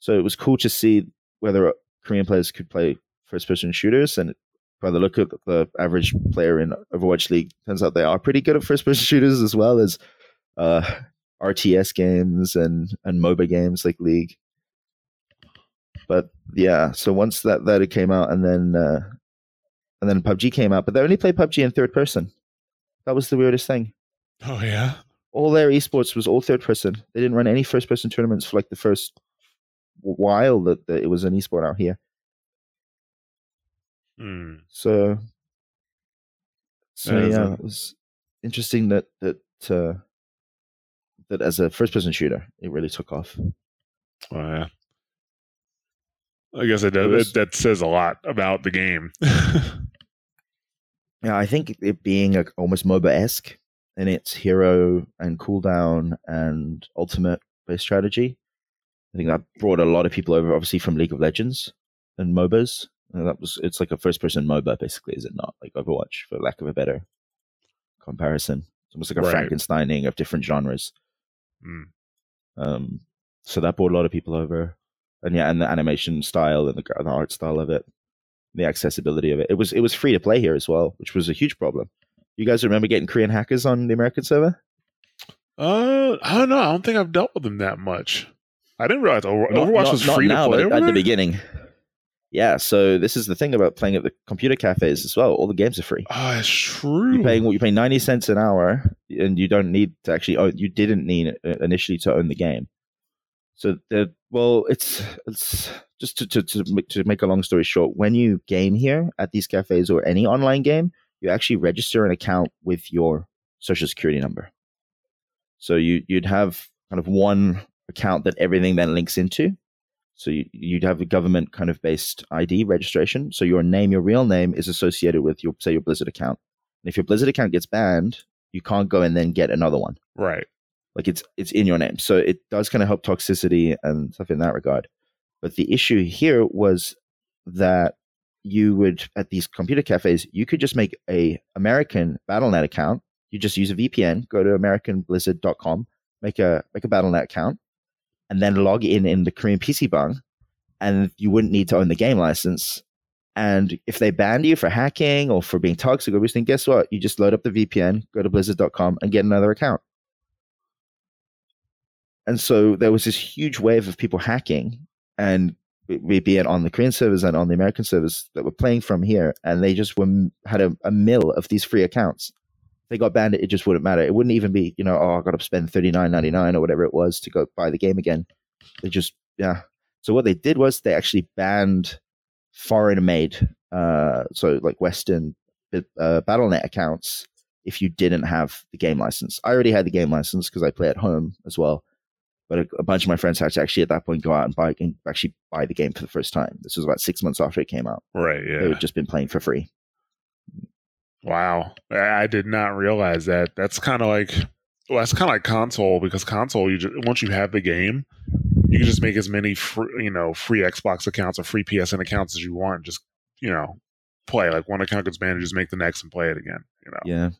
So it was cool to see whether Korean players could play first person shooters and by the look of the average player in Overwatch League, turns out they are pretty good at first person <laughs> shooters as well as uh, RTS games and and MOBA games like League. But yeah, so once that that it came out, and then uh, and then PUBG came out, but they only play PUBG in third person. That was the weirdest thing. Oh yeah. All their esports was all third person. They didn't run any first person tournaments for like the first while that, that it was an esport out here. Hmm. So, so is yeah, a- it was interesting that that uh, that as a first person shooter, it really took off. Oh yeah. I guess it, It was- that, that says a lot about the game. <laughs> Yeah, I think it being like almost MOBA esque in its hero and cooldown and ultimate based strategy. I think that brought a lot of people over, obviously from League of Legends and MOBAs. And that was it's like a first person MOBA, basically, is it not? Like Overwatch, for lack of a better comparison. It's almost like a Right. Frankensteining of different genres. Hmm. Um, so that brought a lot of people over, and yeah, and the animation style and the, the art style of it, the accessibility of it. It was it was free to play here as well, which was a huge problem. You guys remember getting Korean hackers on the American server? uh, I don't know. I don't think I've dealt with them that much. I didn't realize Over- Not- Overwatch not- was free now, to play at the beginning. Yeah, so this is the thing about playing at the computer cafes as well. All the games are free. Oh, it's true. You're paying what you pay ninety cents an hour, and you don't need to actually. Oh, You didn't need uh, initially to own the game. So the well, it's it's just to, to to make- to make a long story short. When you game here at these cafes or any online game, you actually register an account with your social security number. So you you'd have kind of one account that everything then links into. So you, you'd have a government kind of based ID registration. So your name, your real name, is associated with your say your Blizzard account. And if your Blizzard account gets banned, you can't go and then get another one Right. Like it's it's in your name. So it does kind of help toxicity and stuff in that regard. But the issue here was that you would at these computer cafes you could just make a american Battle.net account. You just use a vpn go to americanblizzard.com make a make a Battle.net account and then log in in the korean pc bang and you wouldn't need to own the game license. And if they banned you for hacking or for being toxic or everything guess what? You just load up the vpn go to blizzard.com and get another account and so there was this huge wave of people hacking and be it on the Korean servers and on the American servers that were playing from here, and they just were had a, a mill of these free accounts. If they got banned, it just wouldn't matter. It wouldn't even be, you know, oh, I got to spend thirty nine ninety nine or whatever it was to go buy the game again. They just, yeah. So what they did was they actually banned foreign made, uh, so like Western uh, Battle.net accounts if you didn't have the game license. I already had the game license because I play at home as well. But a, a bunch of my friends had to actually at that point go out and buy and actually buy the game for the first time. This was about six months after it came out. Right. Yeah. They had just been playing for free. Wow. I did not realize that. That's kind of like, well, that's kind of like console because console, you just, once you have the game, you can just make as many free, you know, free Xbox accounts or free PSN accounts as you want. Just, you know, play. Like one account gets banned, just make the next and play it again, you know. Yeah.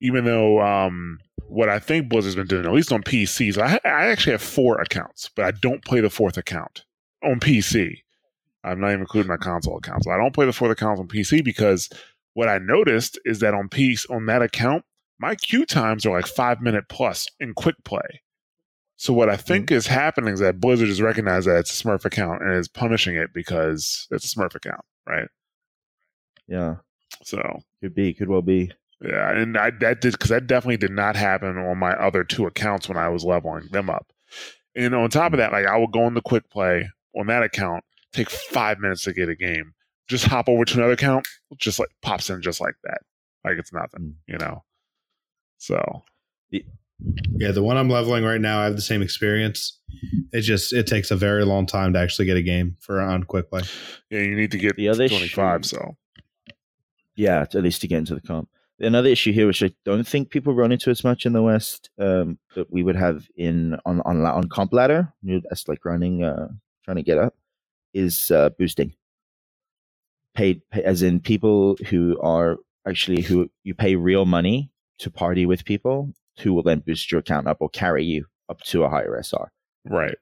Even though um, what I think Blizzard's been doing, at least on PCs, I, I actually have four accounts, but I don't play the fourth account on PC. I'm not even including my console account. So I don't play the fourth account on PC because what I noticed is that on piece on that account, my queue times are like five minute plus in quick play. So what I think is happening is that Blizzard has recognized that it's a Smurf account and is punishing it because it's a Smurf account, right? Yeah. So Could be, could well be. Yeah, and I that did because that definitely did not happen on my other two accounts when I was leveling them up. And on top of that, like I will go in the quick play on that account, take five minutes to get a game, just hop over to another account, just like pops in just like that, like it's nothing, mm. you know. So Yeah, the one I'm leveling right now, I have the same experience. It just it takes a very long time to actually get a game for on quick play. yeah, you need to get The other twenty five. issue- So Yeah, at least to get into the comp. Another issue here, which I don't think people run into as much in the West, um, that we would have in on on on comp ladder, that's like running, uh, trying to get up, is uh, boosting. Paid, pay, as in people who are actually who you pay real money to party with people who will then boost your account up or carry you up to a higher SR. right,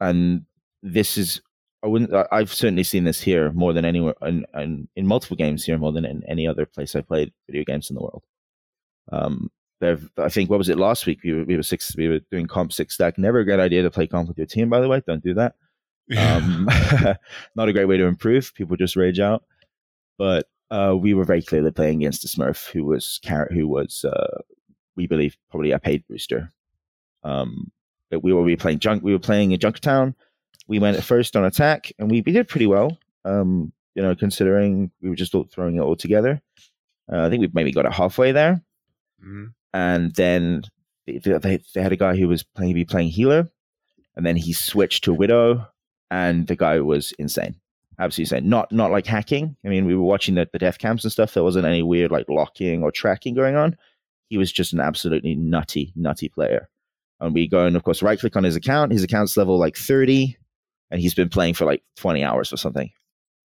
and this is I wouldn't. I- I've certainly seen this here more than anywhere, in, in, in multiple games here more than in any other place I played video games in the world. Um, I think what was it last week? We were, we were six. We were doing comp six stack. Never a great idea to play comp with your team. By the way, don't do that. Um, <laughs> not a great way to improve. People just rage out. But uh, we were very clearly playing against a Smurf who was car- who was uh, we believe probably a paid booster. Um, but we were we were playing junk. We were playing in Junkertown. We went at first on attack, and we, we did pretty well. Um, you know, considering we were just all throwing it all together. Uh, I think we maybe got it halfway there, Mhm. and then they, they, they had a guy who was playing be playing healer, and then he switched to widow, and the guy was insane, absolutely insane. Not not like hacking. I mean, we were watching the, the death cams and stuff. There wasn't any weird like locking or tracking going on. He was just an absolutely nutty, nutty player. And we go and of course right click on his account. His account's level like thirty, and he's been playing for like twenty hours or something.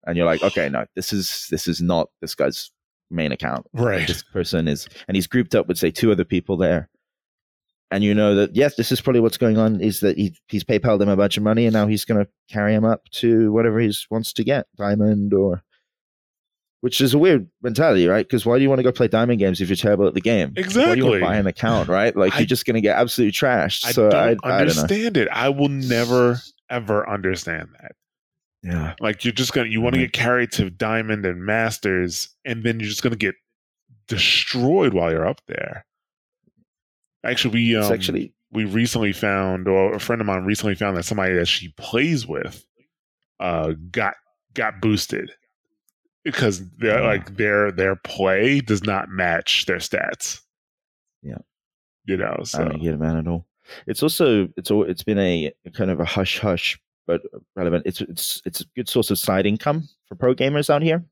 And you're like, okay, no, this is this is not this guy's main account right. this person is and he's grouped up with say two other people there and you know that yes this is probably what's going on is that he, he's paypaled him a bunch of money and now he's going to carry him up to whatever he wants to get diamond or which is a weird mentality right because why do you want to go play diamond games if you're terrible at the game Exactly. why do you want to buy an account right like I- you're just going to get absolutely trashed I so don't I, I, don't understand it. I will never ever understand that. yeah Like you're just gonna you want to Mhm. get carried to diamond and masters, and then you're just gonna get destroyed while you're up there. Actually, we um, actually we recently found, or a friend of mine recently found that somebody that she plays with, uh, got got boosted because their Oh. like their their play does not match their stats. Yeah. you know. I So don't get it, man, at all. It's also it's all it's been a, a kind of a hush hush but relevant. It's it's it's a good source of side income for pro gamers out here.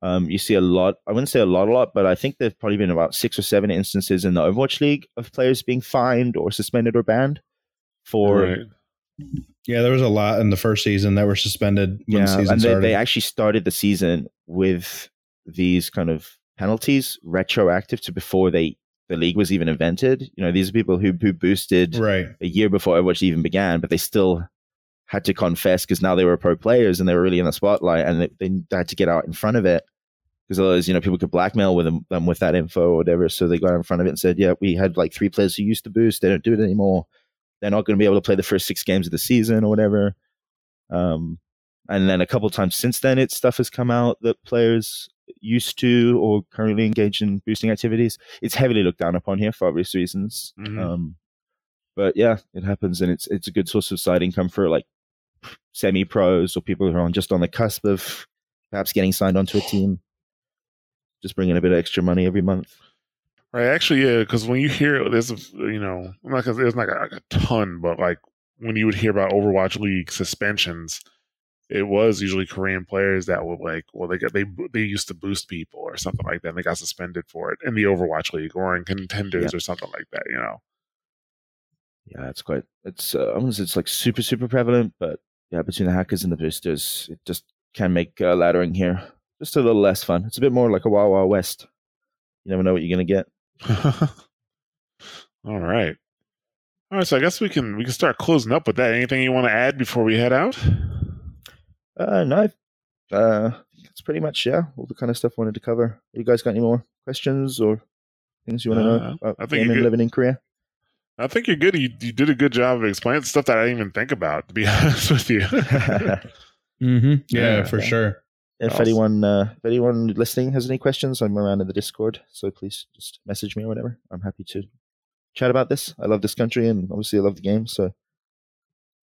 Um, you see a lot. I wouldn't say a lot, a lot, but I think there've probably been about six or seven instances in the Overwatch League of players being fined or suspended or banned for Right. Yeah, there was a lot in the first season that were suspended when yeah, the season and they, started. they actually started the season with these kind of penalties retroactive to before they the league was even invented. You know, these are people who who boosted right. a year before Overwatch even began, but they still had to confess because now they were pro players and they were really in the spotlight, and they, they had to get out in front of it because otherwise, you know, people could blackmail with them, them with that info or whatever. So they got in front of it and said, "Yeah, we had like three players who used to boost. They don't do it anymore. They're not going to be able to play the first six games of the season or whatever." Um, and then a couple times since then, it stuff has come out that players used to or currently engage in boosting activities. It's heavily looked down upon here for obvious reasons. Mhm. Um, but yeah, it happens, and it's it's a good source of side income for like semi pros or people who are on just on the cusp of perhaps getting signed onto a team. Just bringing a bit of extra money every month. Right. Actually, yeah. Because when you hear there's, you know, I'm not gonna, there's not like a ton, but like when you would hear about Overwatch League suspensions, it was usually Korean players that would like, well, they got they they used to boost people or something like that. and They got suspended for it in the Overwatch League or in contenders or something like that. You know. Yeah, it's quite. It's uh, say it's like super super prevalent, but yeah, between the hackers and the boosters, it just can make uh, laddering here just a little less fun. It's a bit more like a Wild Wild West. You never know what you're gonna get. <laughs> All right. All right. So I guess we can we can start closing up with that. Anything you want to add before we head out? Uh, no, uh, that's pretty much yeah, all the kind of stuff I wanted to cover. You guys got any more questions or things you want to Uh, know about I think you're gaming good. living in Korea? I think you're good. You, you did a good job of explaining stuff that I didn't even think about. To be <laughs> honest with you. <laughs> Mm-hmm. Yeah, Yeah. for sure. If Awesome. anyone uh, if anyone listening has any questions, I'm around in the Discord, so please just message me or whatever. I'm happy to chat about this. I love this country and obviously I love the game, so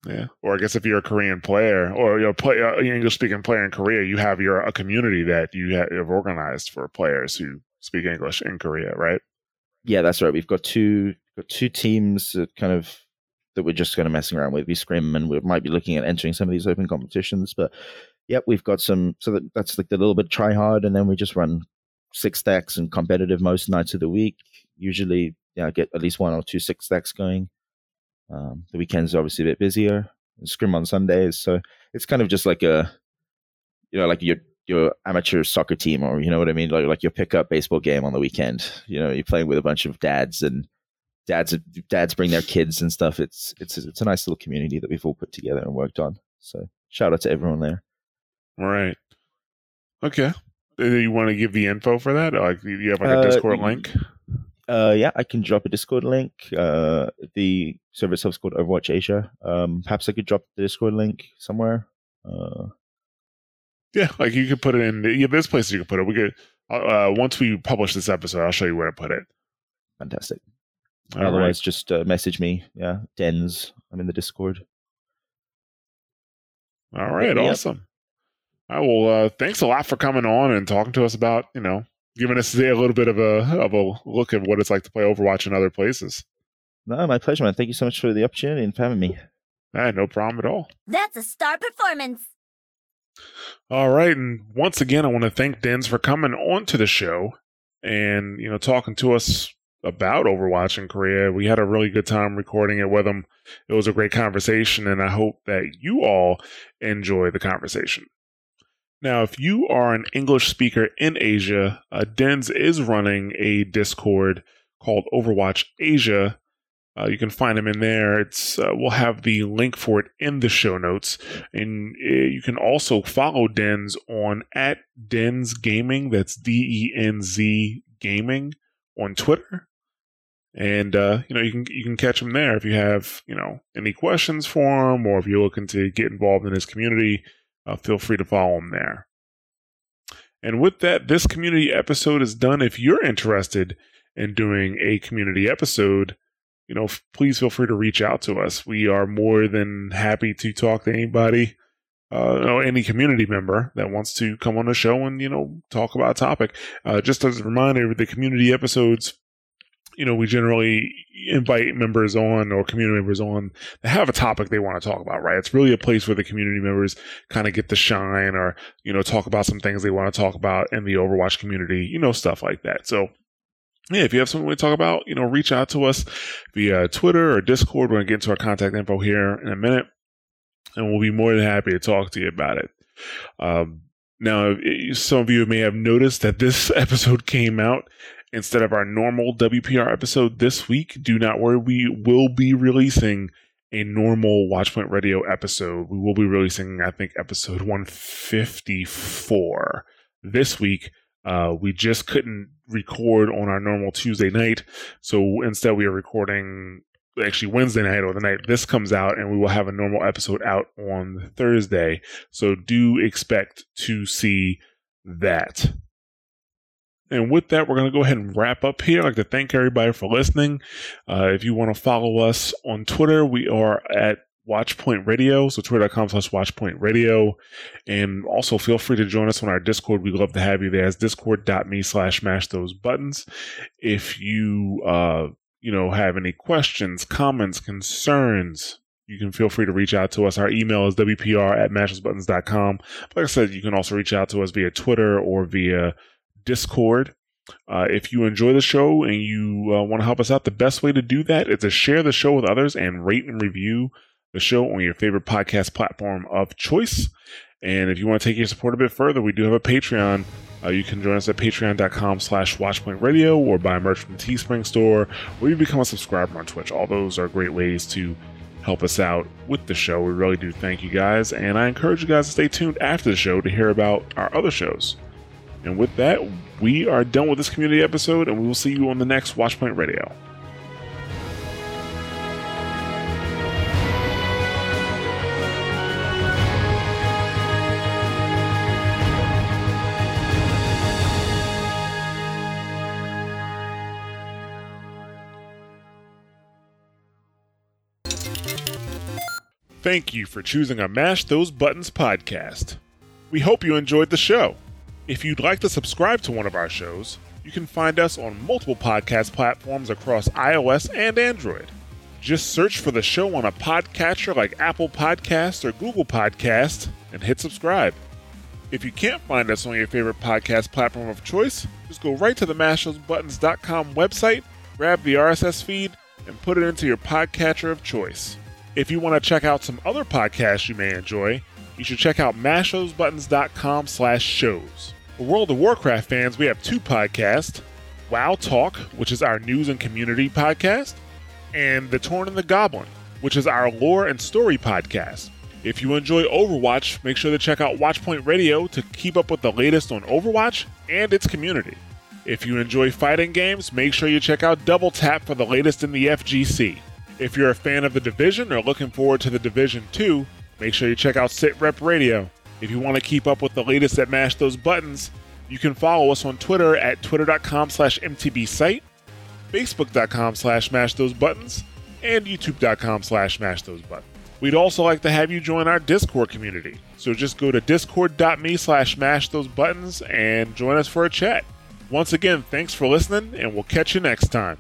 Yeah. Or I guess if you're a Korean player or you're a play, uh, English speaking player in Korea, you have your a community that you have organized for players who speak English in Korea, right? yeah, that's right. We've got two got two teams that kind of that we're just kind of messing around with. We scrim and we might be looking at entering some of these open competitions, but yep, we've got some. So that, that's like the little bit try hard, and then we just run six stacks and competitive most nights of the week. Usually, yeah, get at least one or two six stacks going. Um, the weekends are obviously a bit busier. Scrim on Sundays, so it's kind of just like a, you know, like your your amateur soccer team, or you know what I mean, like like your pickup baseball game on the weekend. You know, you're playing with a bunch of dads and dads dads bring their kids and stuff. It's it's it's a nice little community that we've all put together and worked on. So shout out to everyone there. Right. Okay. Uh, You want to give the info for that? Like you have like a Uh, Discord link? Uh, yeah, I can drop a Discord link. Uh, the server itself is called Overwatch Asia. Um, perhaps I could drop the Discord link somewhere. Uh, Yeah, like you could put it in. Yeah, there's places you could put it. We could uh, uh, once we publish this episode, I'll show you where to put it. fantastic. All Otherwise, just uh, message me. Yeah, Denz. I'm in the Discord. All right. Awesome. All right. Well, uh, thanks a lot for coming on and talking to us about you know giving us today a little bit of a of a look at what it's like to play Overwatch in other places. No, my pleasure, man. Thank you so much for the opportunity and for having me. Ah, no problem at all. That's a star performance. All right, and once again, I want to thank Denz for coming on to the show and you know talking to us about Overwatch in Korea. We had a really good time recording it with him. It was a great conversation, and I hope that you all enjoy the conversation. Now, if you are an English speaker in Asia, uh, Denz is running a Discord called Overwatch Asia. Uh, you can find him in there. It's uh, we'll have the link for it in the show notes. And uh, you can also follow Denz on at Denz Gaming. That's D E N Z Gaming on Twitter. And uh, you know you can you can catch him there if you have you know any questions for him or if you're looking to get involved in his community. Uh, feel free to follow him there. And with that, this community episode is done. If you're interested in doing a community episode, you know, f- please feel free to reach out to us. We are more than happy to talk to anybody, uh, know, any community member that wants to come on the show and, you know, talk about a topic. Uh, just as a reminder, the community episodes, you know, we generally invite members on or community members on that have a topic they want to talk about, right? It's really a place where the community members kind of get to shine or, you know, talk about some things they want to talk about in the Overwatch community, you know, stuff like that. So, yeah, if you have something to talk about, you know, reach out to us via Twitter or Discord. We're going to get into our contact info here in a minute, and we'll be more than happy to talk to you about it. Um, now, some of you may have noticed that this <laughs> episode came out instead of our normal WPR episode this week. Do not worry, we will be releasing a normal Watchpoint Radio episode. We will be releasing, I think, episode 154 this week. Uh, we just couldn't record on our normal Tuesday night, so instead we are recording actually Wednesday night or the night this comes out, and we will have a normal episode out on Thursday. So do expect to see that. And with that, we're going to go ahead and wrap up here. I'd like to thank everybody for listening. Uh, if you want to follow us on Twitter, we are at Watchpoint Radio. So twitter.com slash Watchpoint Radio. And also feel free to join us on our Discord. We'd love to have you there. It's discord.me slash mash those buttons. If you, uh, you know, have any questions, comments, concerns, you can feel free to reach out to us. Our email is WPR at mashthosebuttons.com. Like I said, you can also reach out to us via Twitter or via Discord. Uh, if you enjoy the show and you uh, want to help us out, the best way to do that is to share the show with others and rate and review the show on your favorite podcast platform of choice. And if you want to take your support a bit further, we do have a Patreon. Uh, you can join us at patreon.com slash watchpointradio or buy merch from the Teespring store or you become a subscriber on Twitch. All those are great ways to help us out with the show. We really do thank you guys. And I encourage you guys to stay tuned after the show to hear about our other shows. And with that, we are done with this community episode, and we will see you on the next Watchpoint Radio. Thank you for choosing a Mash Those Buttons podcast. We hope you enjoyed the show. If you'd like to subscribe to one of our shows, you can find us on multiple podcast platforms across iOS and Android. Just search for the show on a podcatcher like Apple Podcasts or Google Podcasts and hit subscribe. If you can't find us on your favorite podcast platform of choice, just go right to the mashthosebuttons.com website, grab the RSS feed, and put it into your podcatcher of choice. If you want to check out some other podcasts you may enjoy, you should check out mashthosebuttons.com slash shows. For World of Warcraft fans, we have two podcasts, WoW Talk, which is our news and community podcast, and The Torn and the Goblin, which is our lore and story podcast. If you enjoy Overwatch, make sure to check out Watchpoint Radio to keep up with the latest on Overwatch and its community. If you enjoy fighting games, make sure you check out Double Tap for the latest in the FGC. If you're a fan of The Division or looking forward to The Division 2, make sure you check out Sit Rep Radio. If you want to keep up with the latest at Mash Those Buttons, you can follow us on Twitter at twitter.com slash mtbsite, facebook.com slash mash those buttons, and youtube.com slash mash those buttons. We'd also like to have you join our Discord community. So just go to discord.me slash mash those buttons and join us for a chat. Once again, thanks for listening, and we'll catch you next time.